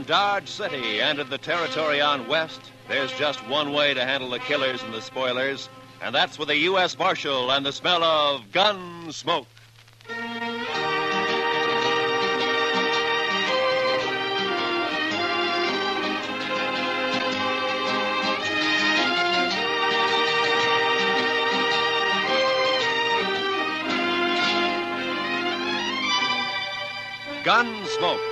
Dodge City and the territory on West, there's just one way to handle the killers and the spoilers, and that's with a U.S. Marshal and the smell of gun smoke. Gunsmoke,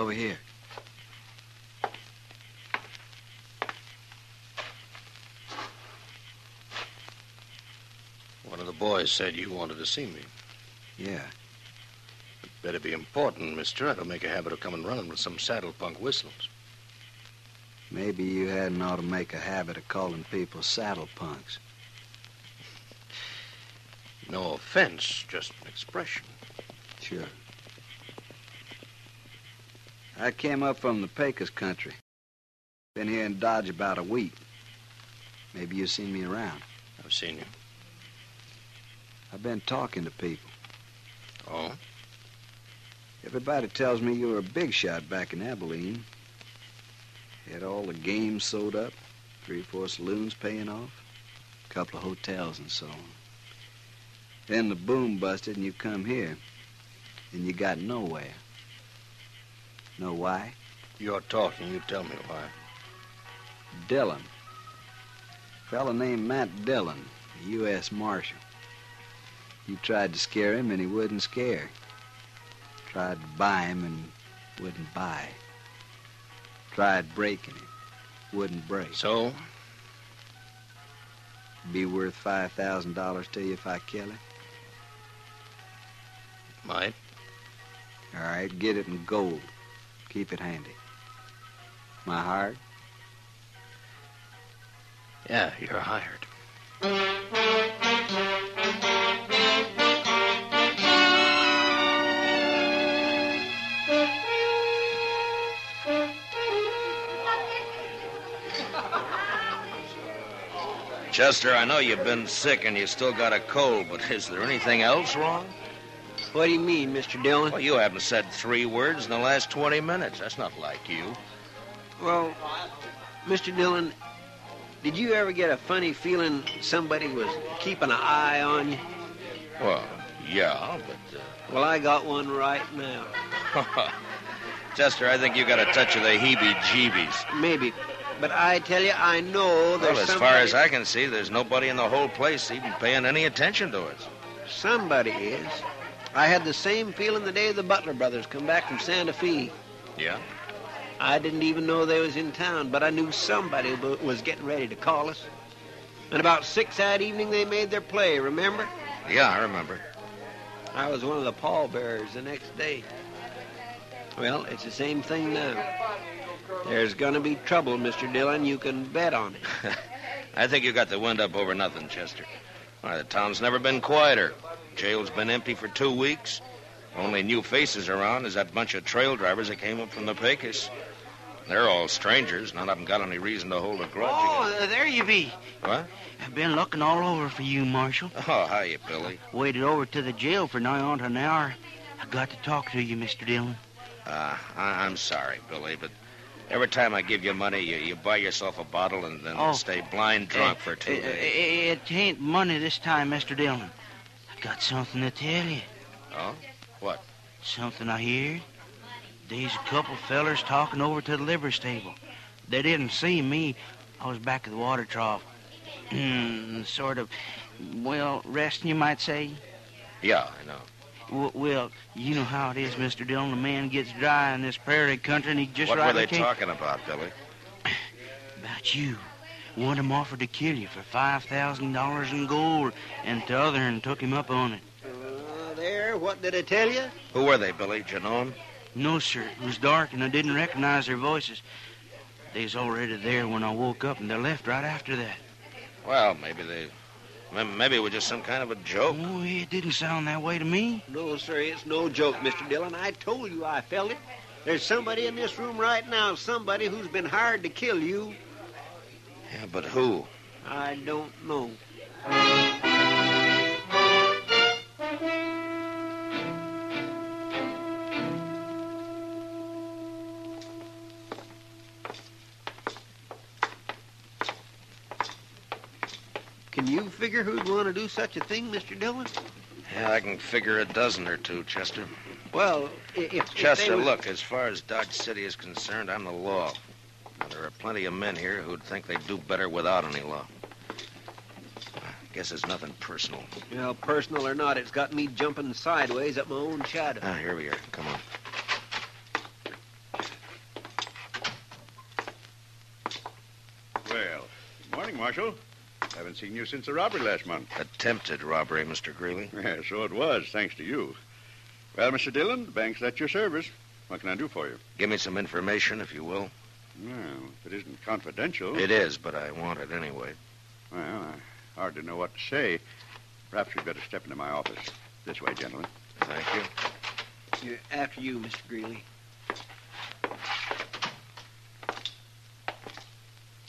Over here. One of the boys said you wanted to see me. Yeah. It better be important, mister. I don't make a habit of coming running with some saddle punk whistles. Maybe you hadn't ought to make a habit of calling people saddle punks. No offense, just an expression. Sure. I came up from the Pecos country. Been here in Dodge about a week. Maybe you've seen me around. I've seen you. I've been talking to people. Oh? Everybody tells me you were a big shot back in Abilene. Had all the games sewed up, three or four saloons paying off, a couple of hotels and so on. Then the boom busted and you come here, and you got nowhere. Know why? You're talking. You tell me why. Dillon. Fella named Matt Dillon, a U.S. Marshal. You tried to scare him and he wouldn't scare. Tried to buy him and wouldn't buy. Tried breaking him, wouldn't break. So? Be worth five thousand dollars to you if I kill him. Might. All right, get it in gold. Keep it handy. My heart? Yeah, you're hired. Chester, I know you've been sick and you still got a cold, but is there anything else wrong? What do you mean, Mr. Dillon? Well, you haven't said three words in the last 20 minutes. That's not like you. Well, Mr. Dillon, did you ever get a funny feeling somebody was keeping an eye on you? Well, yeah, but. Uh... Well, I got one right now. Chester, I think you got a touch of the heebie jeebies. Maybe. But I tell you, I know there's Well, as somebody... far as I can see, there's nobody in the whole place even paying any attention to us. Somebody is. I had the same feeling the day the Butler brothers come back from Santa Fe. Yeah? I didn't even know they was in town, but I knew somebody was getting ready to call us. And about six that evening, they made their play, remember? Yeah, I remember. I was one of the pallbearers the next day. Well, it's the same thing now. There's gonna be trouble, Mr. Dillon. You can bet on it. I think you got the wind up over nothing, Chester. Why, the town's never been quieter. Jail's been empty for two weeks. Only new faces around is that bunch of trail drivers that came up from the Pecos. They're all strangers. None of them got any reason to hold a grudge. Oh, there you be. What? I've been looking all over for you, Marshal. Oh, hiya, Billy. Waited over to the jail for nigh on to an hour. I got to talk to you, Mr. Dillon. Uh, I- I'm sorry, Billy, but every time I give you money, you, you buy yourself a bottle and then Oh. stay blind drunk Uh, for two uh, days. It ain't money this time, Mr. Dillon. Got something to tell you. Oh? What? Something I heard. There's a couple fellers talking over to the liver stable. They didn't see me. I was back at the water trough. Sort of, well, resting, you might say. Yeah, I know. W- well, you know how it is, Mr. Dillon. A man gets dry in this prairie country, and he just what right were they talking about, Billy? About you. One of them offered to kill you for five thousand dollars in gold, and the other and took him up on it. Uh, there, what did I tell you? Who were they, Billy? Did you know 'em? No, sir. It was dark, and I didn't recognize their voices. They was already there when I woke up, and they left right after that. Well, maybe they Maybe it was just some kind of a joke. Oh, it didn't sound that way to me. No, sir, it's no joke, Mr. Dillon. I told you I felt it. There's somebody in this room right now, somebody who's been hired to kill you. Yeah, but who? I don't know. Can you figure who'd want to do such a thing, Mr. Dillon? Yeah, I can figure a dozen or two, Chester. Well, if, if Chester, was- look, as far as Dodge City is concerned, I'm the law. Now, there are plenty of men here who'd think they'd do better without any law. I guess it's nothing personal. Well, personal or not, it's got me jumping sideways at my own shadow. Ah, here we are. Come on. Well, good morning, Marshal. Haven't seen you since the robbery last month. Attempted robbery, Mr. Greeley. Yeah, so it was, thanks to you. Well, Mr. Dillon, the bank's at your service. What can I do for you? Give me some information, if you will. Well, if it isn't confidential. It is, but I want it anyway. Well, I hardly know what to say. Perhaps you'd better step into my office. This way, gentlemen. Thank you. Yeah, after you, Mr. Greeley.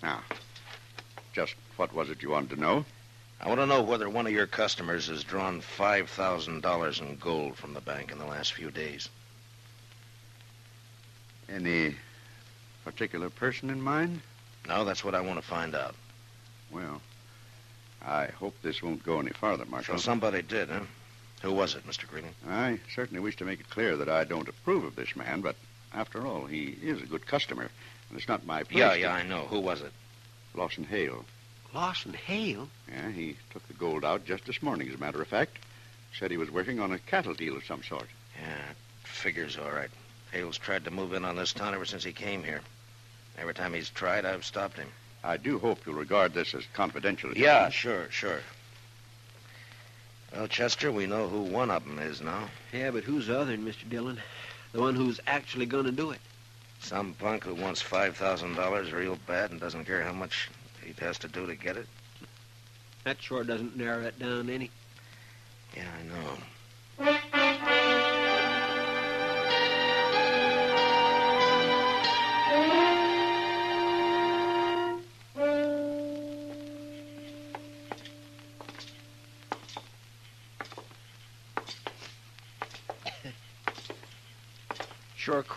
Now, just what was it you wanted to know? I want to know whether one of your customers has drawn $5,000 in gold from the bank in the last few days. Any particular person in mind? No, that's what I want to find out. Well, I hope this won't go any farther, So somebody did, huh? Who was it, Mr. Greeley? I certainly wish to make it clear that I don't approve of this man, but after all, he is a good customer, and it's not my place. Yeah, to- yeah, I know. Who was it? Lawson Hale. Lawson Hale? Yeah, he took the gold out just this morning, as a matter of fact. Said he was working on a cattle deal of some sort. Yeah, figures all right. Hale's tried to move in on this town ever since he came here. Every time he's tried, I've stopped him. I do hope you'll regard this as confidential. Yeah, gentlemen. sure, sure. Well, Chester, we know who one of them is now. Yeah, but who's the other, Mr. Dillon? The one who's actually going to do it. Some punk who wants $5,000 real bad and doesn't care how much he has to do to get it. That sure doesn't narrow it down any. Yeah, I know.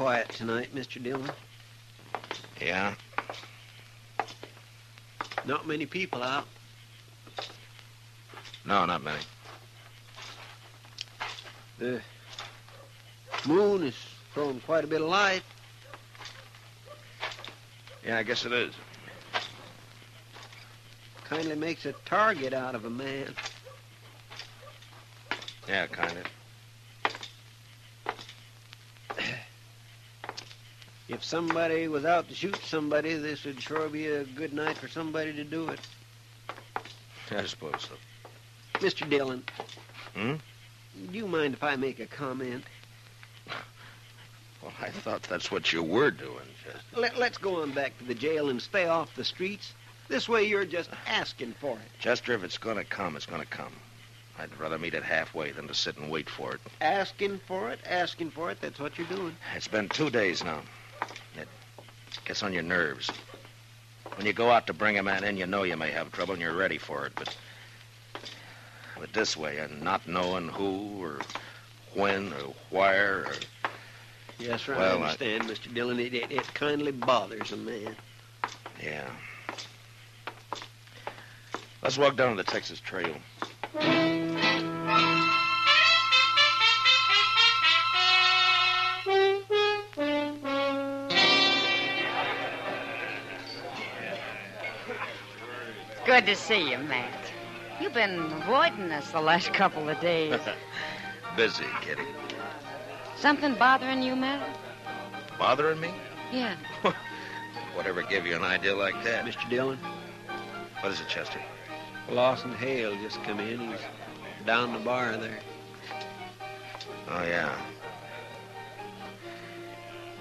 Quiet tonight, Mr. Dillon. Yeah? Not many people out. No, not many. The moon is throwing quite a bit of light. Yeah, I guess it is. Kindly makes a target out of a man. Yeah, kind of. If somebody was out to shoot somebody, this would sure be a good night for somebody to do it. I suppose so. Mr. Dillon. Hmm? Do you mind if I make a comment? Well, I thought that's what you were doing, Chester. Let, let's go on back to the jail and stay off the streets. This way you're just asking for it. Chester, if it's going to come, it's going to come. I'd rather meet it halfway than to sit and wait for it. Asking for it, asking for it, that's what you're doing. It's been two days now. Gets on your nerves. When you go out to bring a man in, you know you may have trouble and you're ready for it. But, but this way, and not knowing who or when or where or Yes, sir, Well, I I- understand, Mr. Dillon. It, it, it kindly bothers a man. Yeah. Let's walk down to the Texas Trail. Good to see you, Matt. You've been avoiding us the last couple of days. Busy, Kitty. Something bothering you, Matt? Bothering me? Yeah. Whatever gave you an idea like that? Mr. Dillon? What is it, Chester? Lawson Hale just come in. He's down the bar there. Oh, yeah.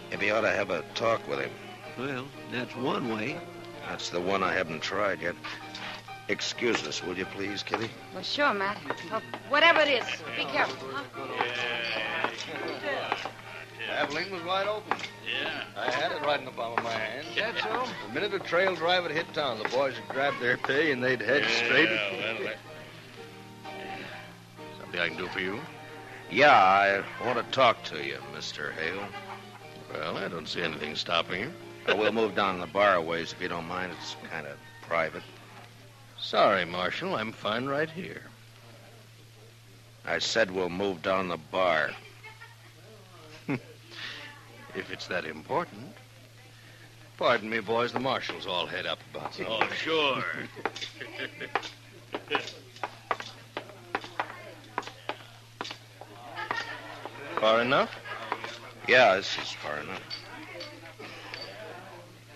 Maybe you ought to have a talk with him. Well, that's one way. That's the one I haven't tried yet. Excuse us, will you please, Kitty? Well, sure, Matt. Well, whatever it is, be careful, huh? Abilene was wide open. Yeah. I had it right in the palm of my hand. That's so? The minute a trail driver hit town, the boys would grab their pay and they'd head straight. Yeah, well, Something I can do for you? Yeah, I want to talk to you, Mr. Hale. Well, I don't see anything stopping you. Well, we'll move down the bar a ways if you don't mind. It's kind of private. Sorry, Marshal. I'm fine right here. I said we'll move down the bar. If it's that important. Pardon me, boys. The marshal's all head up about it. Oh, sure. Far enough? Yeah, this is far enough.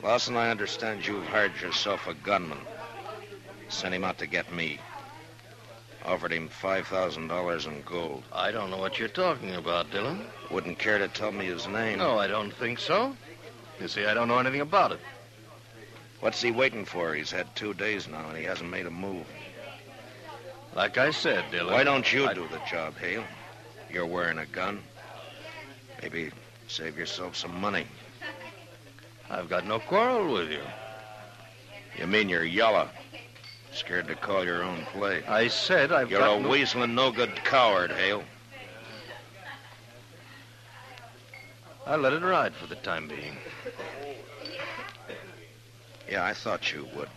Lawson, I understand you've hired yourself a gunman. Sent him out to get me. Offered him $5,000 in gold. I don't know what you're talking about, Dillon. Wouldn't care to tell me his name. No, I don't think so. You see, I don't know anything about it. What's he waiting for? He's had two days now, and he hasn't made a move. Like I said, Dillon. Why don't you I- do the job, Hale? You're wearing a gun. Maybe save yourself some money. I've got no quarrel with you. You mean you're yellow? Scared to call your own play? I said I've You're got a no... weaseling, no good coward, Hale. I'll let it ride for the time being. Yeah, I thought you would.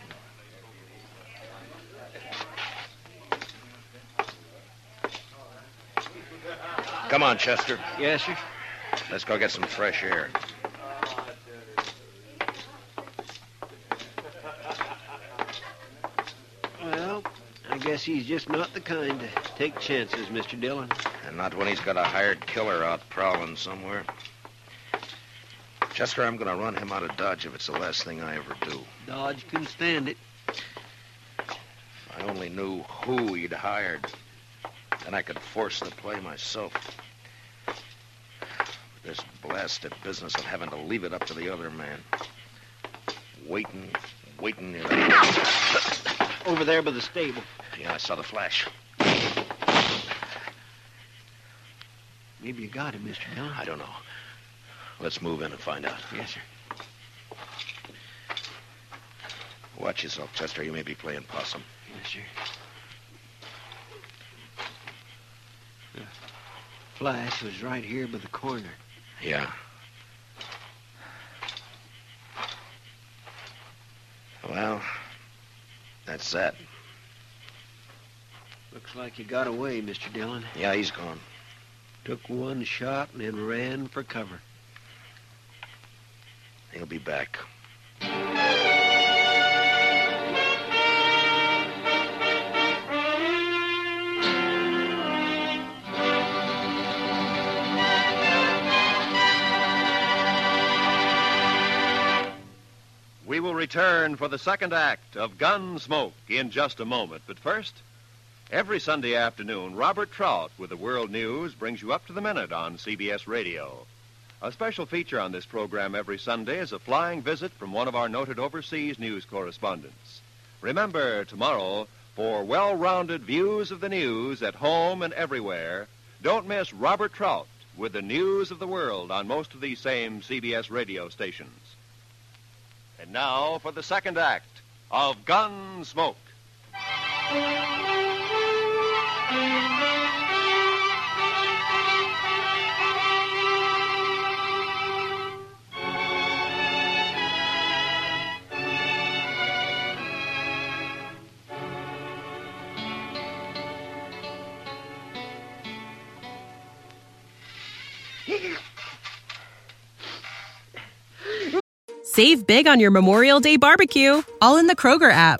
Come on, Chester. Yes, sir. Let's go get some fresh air. Well, I guess he's just not the kind to take chances, Mr. Dillon. And not when he's got a hired killer out prowling somewhere. Chester, I'm going to run him out of Dodge if it's the last thing I ever do. Dodge can stand it. If I only knew who he'd hired, then I could force the play myself. This blasted business of having to leave it up to the other man. Waiting, waiting. You know. Over there by the stable. Yeah, I saw the flash. Maybe you got him, Mr. Dillon. I don't know. Let's move in and find out. Yes, sir. Watch yourself, Chester. You may be playing possum. Yes, sir. The flash was right here by the corner. Yeah. Well, that's that. Looks like you got away, Mr. Dillon. Yeah, he's gone. Took one shot and then ran for cover. He'll be back. We will return for the second act of Gunsmoke in just a moment. But first, every Sunday afternoon, Robert Trout with the World News brings you up to the minute on CBS Radio. A special feature on this program every Sunday is a flying visit from one of our noted overseas news correspondents. Remember, tomorrow, for well rounded views of the news at home and everywhere, don't miss Robert Trout with the news of the world on most of these same CBS radio stations. And now for the second act of Gunsmoke. Save big on your Memorial Day barbecue, all in the Kroger app.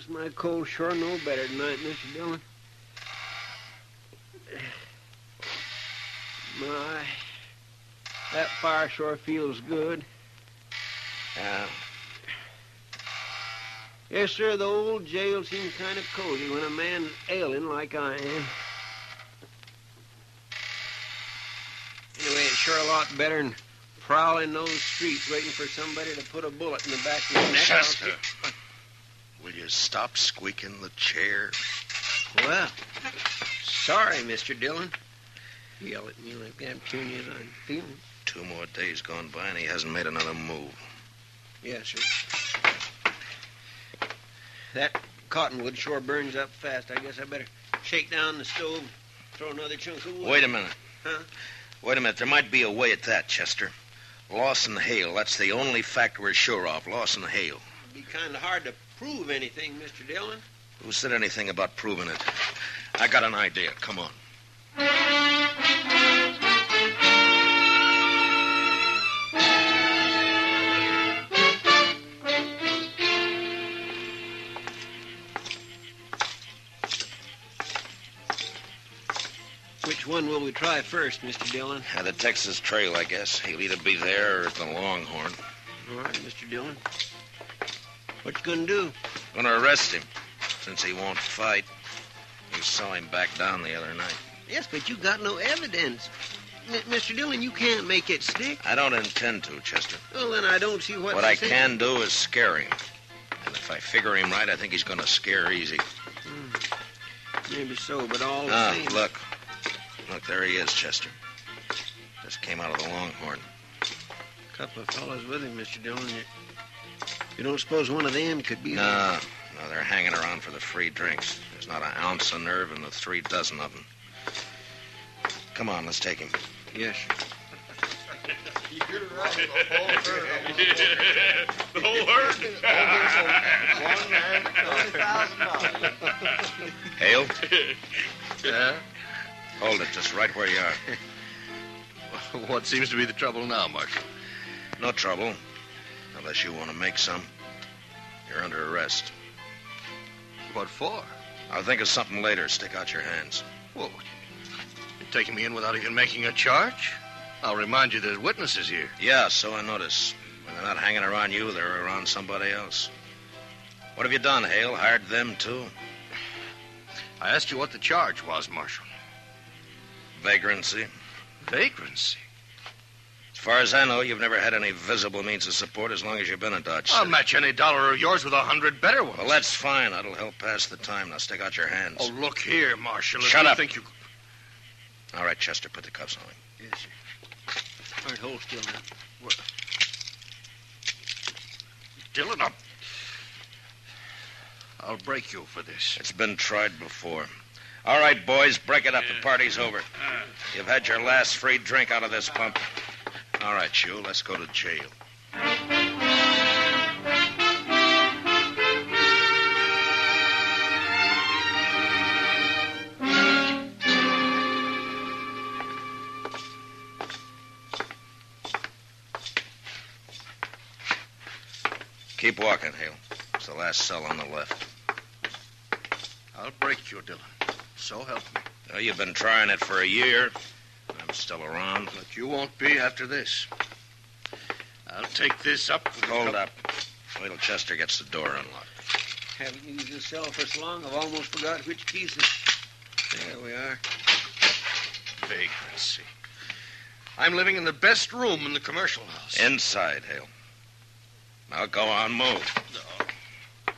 Goodness, my cold sure know better tonight, Mr. Dillon. My, that fire sure feels good. Yeah. Yes, sir, the old jail seems kind of cozy when a man's ailing like I am. Anyway, it's sure a lot better than prowling those streets waiting for somebody to put a bullet in the back of your neck. Chester, will you stop squeaking the chair? Well, sorry, Mr. Dillon. Yell at me like that, puny as I'm feeling. Two more days gone by and he hasn't made another move. Yes, sir. That cottonwood sure burns up fast. I guess I better shake down the stove, throw another chunk of wood. Wait a minute. Huh? Wait a minute. There might be a way at that, Chester. Lawson Hale. That's the only fact we're sure of. Lawson Hale. It'd be kind of hard to prove anything, Mr. Dillon. Who said anything about proving it? I got an idea. Come on. Which one will we try first, Mr. Dillon? Uh, the Texas Trail, I guess. He'll either be there or at the Longhorn. All right, Mr. Dillon. What you gonna do? Gonna arrest him, since he won't fight. You saw him back down the other night. Yes, but you got no evidence. M- Mr. Dillon, you can't make it stick. I don't intend to, Chester. Well, then I don't see what. What I can do is scare him. And if I figure him right, I think he's gonna scare easy. Maybe so, but all the Ah, same. look. Look, there he is, Chester. Just came out of the Longhorn. A couple of fellows with him, Mr. Dillon. You, you don't suppose one of them could be No, no, they're hanging around for the free drinks. There's not an ounce of nerve in the three dozen of them. Come on, let's take him. Yes. The whole herd? Hale, Yeah? hold it just right where you are. What seems to be the trouble now, Marshal? No trouble. Unless you want to make some. You're under arrest. What for? I'll think of something later. Stick out your hands. Whoa. You're taking me in without even making a charge? I'll remind you there's witnesses here. Yeah, so I notice. When they're not hanging around you, they're around somebody else. What have you done, Hale? Hired them, too? I asked you what the charge was, Marshal. Vagrancy. Vagrancy? As far as I know, you've never had any visible means of support as long as you've been in Dodge I'll City. match any dollar of yours with a hundred better ones. Well, that's fine. That'll help pass the time. Now stick out your hands. Oh, look here, Marshal. If Shut you up. Think you... All right, Chester, put the cuffs on him. Yes, sir. All right, hold still now. Dillon, I'll... I'll break you for this. It's been tried before. All right, boys, break it up. The party's over. Uh. You've had your last free drink out of this pump. All right, you. Let's go to jail. Keep walking, Hale. It's the last cell on the left. I'll break you, Dillon. So help me. Well, you've been trying it for a year. I'm still around. But you won't be after this. I'll take this up. Hold couple- up. Wait till Chester gets the door unlocked. Haven't used this cell for so long, I've almost forgot which keys. There we are. Vagrancy. I'm living in the best room in the commercial house. Inside, Hale. Now go on, move. No.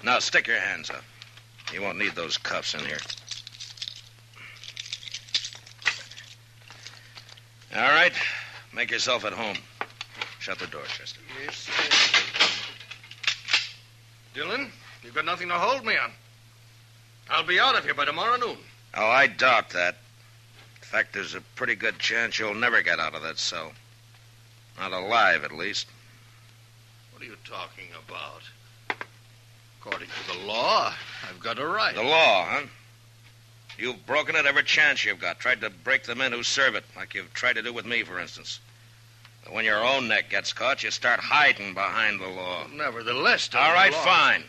Now stick your hands up. You won't need those cuffs in here. All right. Make yourself at home. Shut the door, Chester. Yes, sir. Dillon, you've got nothing to hold me on. I'll be out of here by tomorrow noon. Oh, I doubt that. In fact, there's a pretty good chance you'll never get out of that cell. Not alive, at least. What are you talking about? According to the law, I've got a right. The law, huh? You've broken it every chance you've got. Tried to break the men who serve it, like you've tried to do with me, for instance. But when your own neck gets caught, you start hiding behind the law. Nevertheless, All law- fine.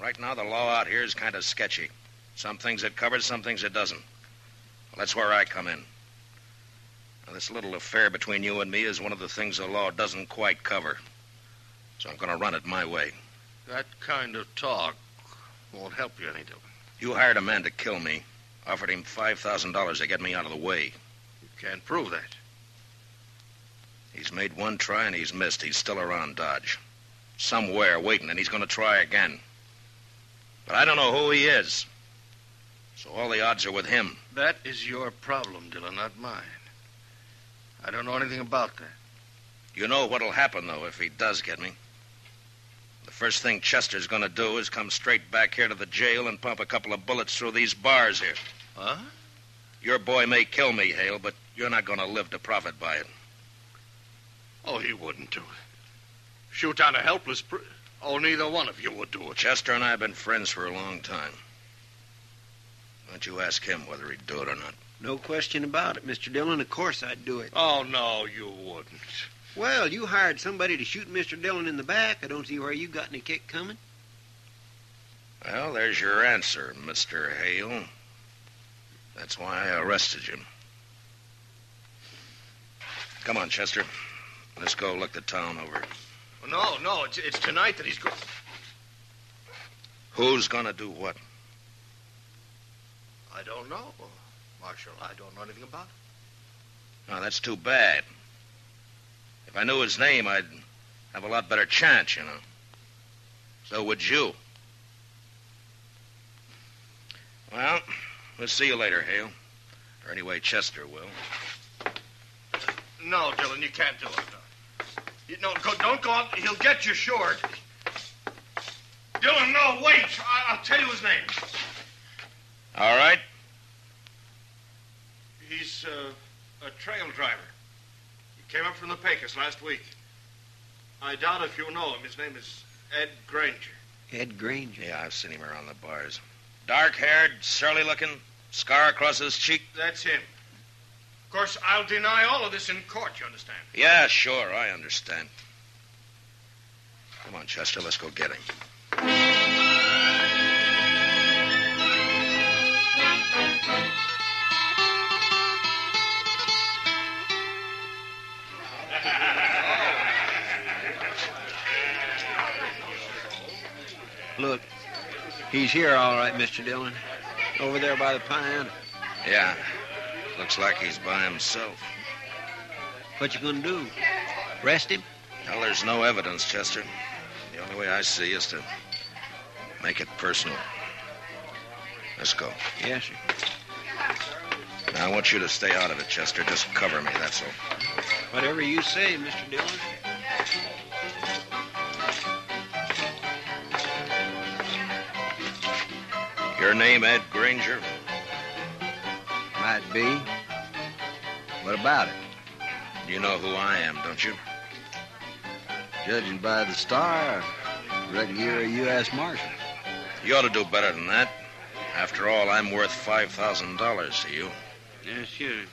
Right now, the law out here is kind of sketchy. Some things it covers, some things it doesn't. Well, that's where I come in. Now, this little affair between you and me is one of the things the law doesn't quite cover. So I'm going to run it my way. That kind of talk won't help you any, Dillon. You hired a man to kill me, offered him $5,000 to get me out of the way. You can't prove that. He's made one try and he's missed. He's still around Dodge. Somewhere waiting, and he's going to try again. But I don't know who he is. So all the odds are with him. That is your problem, Dillon, not mine. I don't know anything about that. You know what'll happen, though, if he does get me. The first thing Chester's going to do is come straight back here to the jail and pump a couple of bullets through these bars here. Huh? Your boy may kill me, Hale, but you're not going to live to profit by it. Oh, he wouldn't do it. Shoot down a helpless. Pr- oh, neither one of you would do it. Chester and I have been friends for a long time. Why don't you ask him whether he'd do it or not? No question about it, Mr. Dillon. Of course I'd do it. Oh, no, you wouldn't. Well, you hired somebody to shoot Mr. Dillon in the back. I don't see where you got any kick coming. Well, there's your answer, Mr. Hale. That's why I arrested you. Come on, Chester. Let's go look the town over. No, no, it's, it's tonight that he's going. Who's gonna do what? I don't know, Marshal. I don't know anything about it. Oh, that's too bad. If I knew his name, I'd have a lot better chance, you know. So would you. Well, we'll see you later, Hale. Or anyway, Chester will. No, Dillon, you can't do it. No, you, no go, don't go on. He'll get you short. Dillon, no, wait. I, I'll tell you his name. All right. He's uh, a trail driver. He came up from the Pecos last week. I doubt if you know him. His name is Ed Granger. Ed Granger. Yeah, I've seen him around the bars. Dark haired, surly looking, scar across his cheek. That's him. Of course, I'll deny all of this in court, you understand? Yeah, sure, I understand. Come on, Chester, let's go get him. Look, he's here all right, Mr. Dillon. Over there by the pine. Yeah, looks like he's by himself. What you gonna do? Arrest him? Well, there's no evidence, Chester. The only way I see is to make it personal. Let's go. Yes, sir. Now, I want you to stay out of it, Chester. Just cover me, that's all. Whatever you say, Mr. Dillon. Your name, Ed Granger? Might be. What about it? You know who I am, don't you? Judging by the star, I reckon you're a U.S. Marshal. You ought to do better than that. After all, I'm worth $5,000 to you. Yes, sure.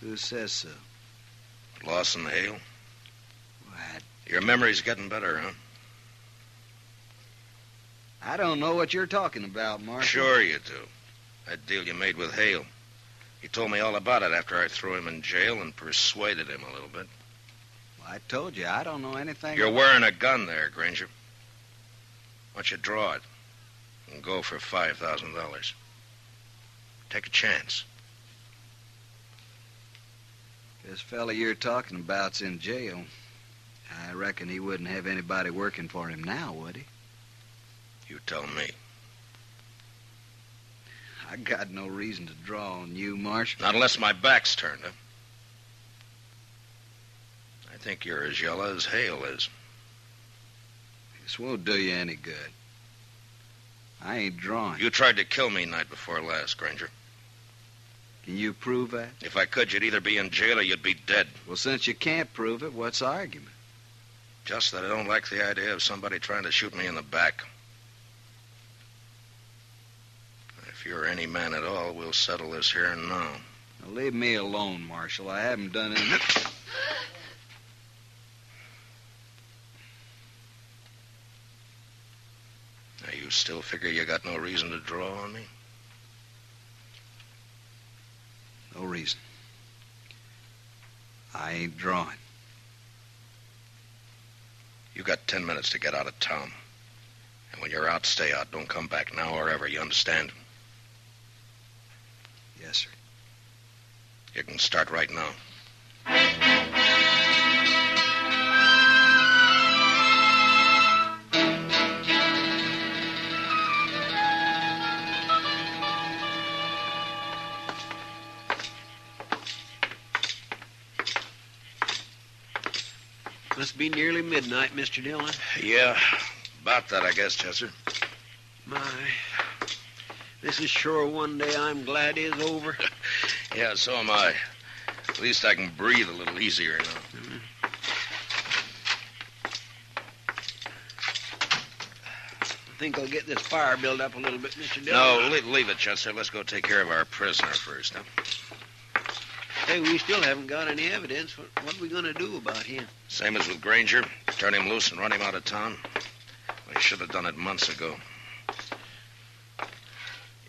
Who says so? Lawson Hale. Why, Your memory's getting better, huh? I don't know what you're talking about, Marshal. Sure you do. That deal you made with Hale. He told me all about it after I threw him in jail and persuaded him a little bit. I told you, I don't know anything. You're wearing a gun there, Granger. Why don't you draw it and go for $5,000? Take a chance. This fella you're talking about's in jail. I reckon he wouldn't have anybody working for him now, would he? You tell me. I got no reason to draw on you, Marshal. Not unless my back's turned, huh? I think you're as yellow as Hale is. This won't do you any good. I ain't drawing. You tried to kill me night before last, Granger. Can you prove that? If I could, you'd either be in jail or you'd be dead. Well, since you can't prove it, what's the argument? Just that I don't like the idea of somebody trying to shoot me in the back. If you're any man at all, we'll settle this here and now. Now, leave me alone, Marshal. I haven't done anything. Now, you still figure you got no reason to draw on me? No reason. I ain't drawing. You got ten minutes to get out of town. And when you're out, stay out. Don't come back now or ever, you understand? Yes, sir. You can start right now. Must be nearly midnight, Mr. Dillon. Yeah, about that, I guess, Chester. My, this is sure one day I'm glad is over. Yeah, so am I. At least I can breathe a little easier now. Mm-hmm. I think I'll get this fire built up a little bit, Mr. No, Dillon. leave, leave it, Chester. Let's go take care of our prisoner first, huh? Hey, we still haven't got any evidence. What, what are we going to do about him? Same as with Granger. Turn him loose and run him out of town. We should have done it months ago.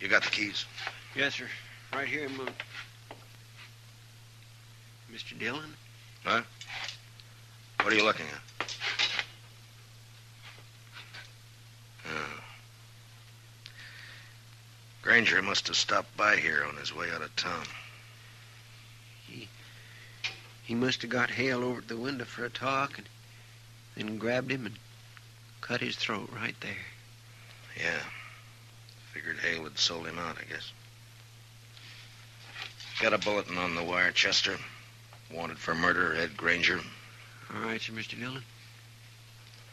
You got the keys? Yes, sir. Right here, Mo- Mr. Dillon. Huh? What are you looking at? Oh. Granger must have stopped by here on his way out of town. He he must have got Hale over at the window for a talk and then grabbed him and cut his throat right there. Yeah. Figured Hale had sold him out, I guess. Got a bulletin on the wire, Chester. Wanted for murder, Ed Granger. All right, sir, Mr. Dillon.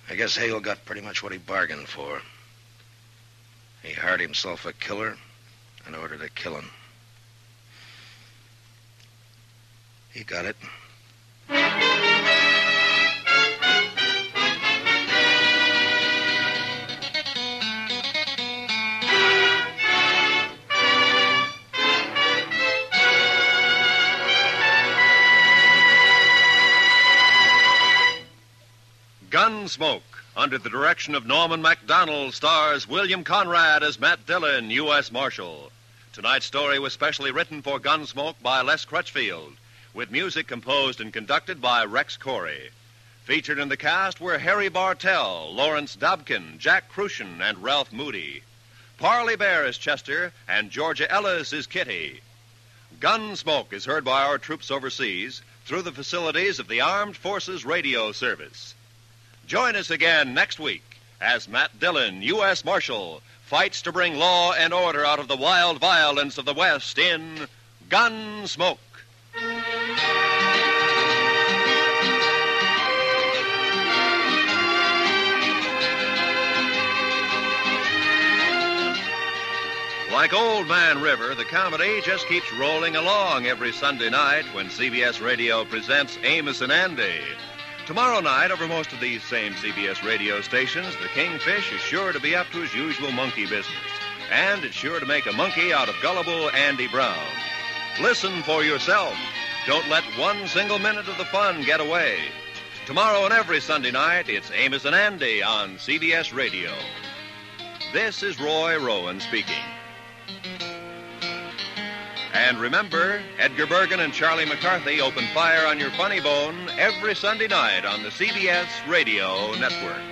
I guess Hale got pretty much what he bargained for. He hired himself a killer in order to kill him. He got it. Gunsmoke, under the direction of Norman Macdonnell, stars William Conrad as Matt Dillon, U.S. Marshal. Tonight's story was specially written for Gunsmoke by Les Crutchfield, with music composed and conducted by Rex Koury. Featured in the cast were Harry Bartell, Lawrence Dobkin, Jack Kruschen, and Ralph Moody. Parley Baer is Chester, and Georgia Ellis is Kitty. Gunsmoke is heard by our troops overseas through the facilities of the Armed Forces Radio Service. Join us again next week as Matt Dillon, U.S. Marshal, fights to bring law and order out of the wild violence of the West in Gunsmoke. Like Old Man River, the comedy just keeps rolling along every Sunday night when CBS Radio presents Amos and Andy. Tomorrow night, over most of these same CBS radio stations, the Kingfish is sure to be up to his usual monkey business. And it's sure to make a monkey out of gullible Andy Brown. Listen for yourself. Don't let one single minute of the fun get away. Tomorrow and every Sunday night, it's Amos and Andy on CBS Radio. This is Roy Rowan speaking. And remember, Edgar Bergen and Charlie McCarthy open fire on your funny bone every Sunday night on the CBS Radio Network.